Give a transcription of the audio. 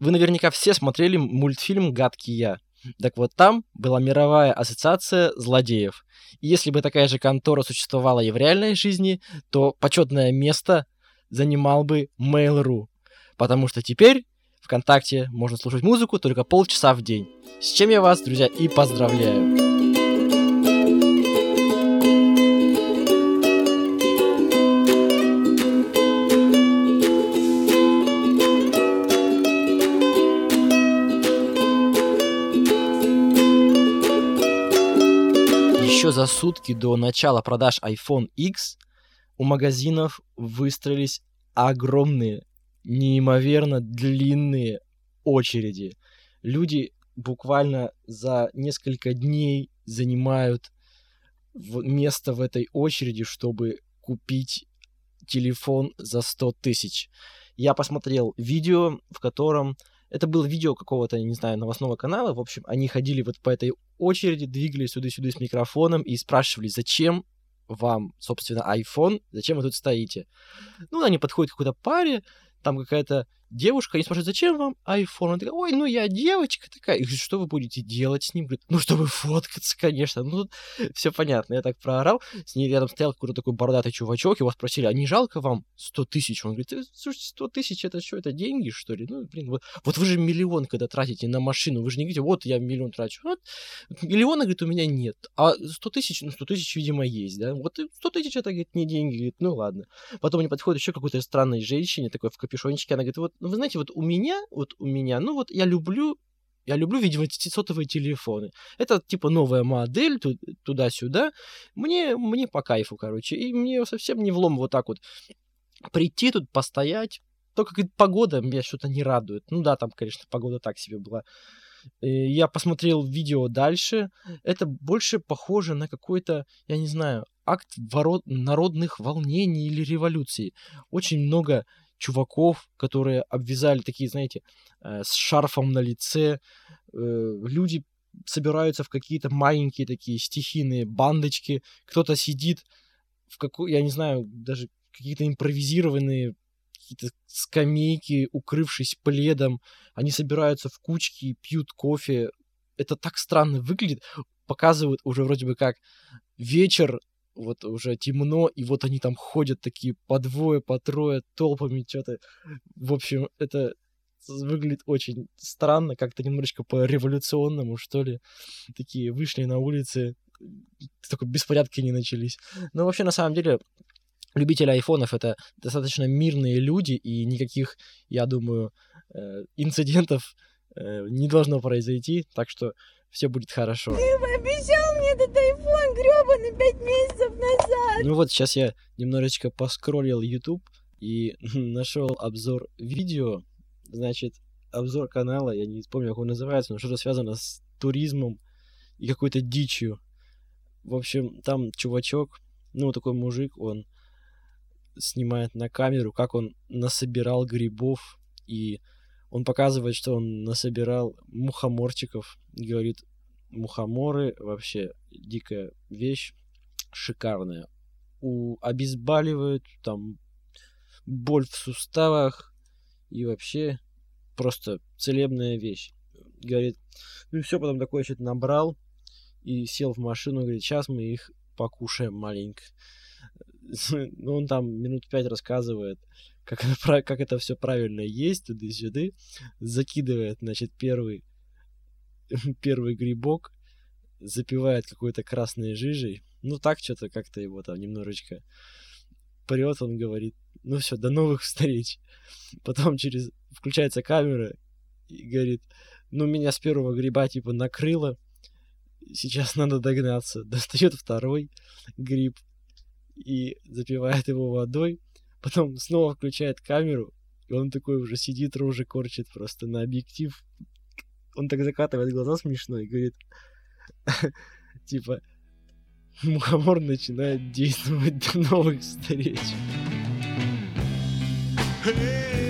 Вы наверняка все смотрели мультфильм «Гадкий я». Так вот, там была мировая ассоциация злодеев. И если бы такая же контора существовала и в реальной жизни, то почетное место занимал бы Mail.ru. Потому что теперь ВКонтакте можно слушать музыку только полчаса в день. С чем я вас, друзья, и поздравляю. Еще за сутки до начала продаж iPhone X у магазинов выстроились огромные, неимоверно длинные очереди. Люди буквально за несколько дней занимают место в этой очереди, чтобы купить телефон за 100 тысяч. Я посмотрел видео, в котором это было видео какого-то, не знаю, новостного канала. В общем, они ходили вот по этой очереди, двигались сюда-сюда с микрофоном и спрашивали, зачем вам, собственно, iPhone, зачем вы тут стоите. Ну, они подходят к какой-то паре, там какая-то девушка, они спрашивают, зачем вам iPhone? Она такая, ой, ну я девочка такая. И говорит, что вы будете делать с ним? Говорит, ну, чтобы фоткаться, конечно. Ну, тут все понятно. Я так проорал. С ней рядом стоял какой-то такой бородатый чувачок. Его спросили, а не жалко вам 100 тысяч? Он говорит, слушайте, 100 тысяч, это что, это деньги, что ли? Ну, блин, вот, вот вы же миллион, когда тратите на машину, вы же не говорите, вот я миллион трачу. Вот, миллиона, говорит, у меня нет. А 100 тысяч, ну, 100 тысяч, видимо, есть, да? Вот 100 тысяч, это, говорит, не деньги. Говорит, ну, ладно. Потом они подходят еще какой-то странной женщине, такой в капюшончике. Она говорит, вот, ну, вы знаете, вот у меня вот у меня, ну вот я люблю я люблю, видимо, сотовые телефоны. Это типа новая модель, туда-сюда. Мне, мне по кайфу, короче. И мне совсем не влом вот так вот прийти тут, постоять. Только говорит, погода меня что-то не радует. Ну да, там, конечно, погода так себе была. И я посмотрел видео дальше. Это больше похоже на какой-то, я не знаю, акт ворот... народных волнений или революции. Очень много чуваков, которые обвязали такие, знаете, э, с шарфом на лице. Э, люди собираются в какие-то маленькие такие стихийные бандочки. Кто-то сидит в какой, я не знаю, даже какие-то импровизированные какие-то скамейки, укрывшись пледом. Они собираются в кучки, пьют кофе. Это так странно выглядит. Показывают уже вроде бы как вечер вот уже темно, и вот они там ходят такие по двое, по трое, толпами что-то. В общем, это выглядит очень странно, как-то немножечко по-революционному, что ли. Такие вышли на улицы, такой беспорядки не начались. Но вообще, на самом деле, любители айфонов это достаточно мирные люди, и никаких, я думаю, э, инцидентов не должно произойти, так что все будет хорошо. Ты обещал мне этот iPhone гребаный пять месяцев назад. Ну вот, сейчас я немножечко поскроллил YouTube и нашел обзор видео. Значит, обзор канала, я не помню, как он называется, но что-то связано с туризмом и какой-то дичью. В общем, там чувачок, ну, такой мужик, он снимает на камеру, как он насобирал грибов и он показывает, что он насобирал мухоморчиков. Говорит, мухоморы вообще дикая вещь, шикарная. У, обезболивают, там, боль в суставах и вообще просто целебная вещь. Говорит, ну все, потом такой что-то набрал и сел в машину, говорит, сейчас мы их покушаем маленько. Ну, он там минут пять рассказывает, как как это все правильно есть, туда-сюда, закидывает, значит, первый, первый грибок, запивает какой-то красной жижей, ну так что-то как-то его там немножечко прет, он говорит, ну все, до новых встреч. Потом через включается камера и говорит, ну меня с первого гриба типа накрыло, сейчас надо догнаться. Достает второй гриб и запивает его водой, Потом снова включает камеру, и он такой уже сидит, рожи корчит просто на объектив. Он так закатывает глаза смешно и говорит, типа, мухомор начинает действовать до новых встреч. Hey,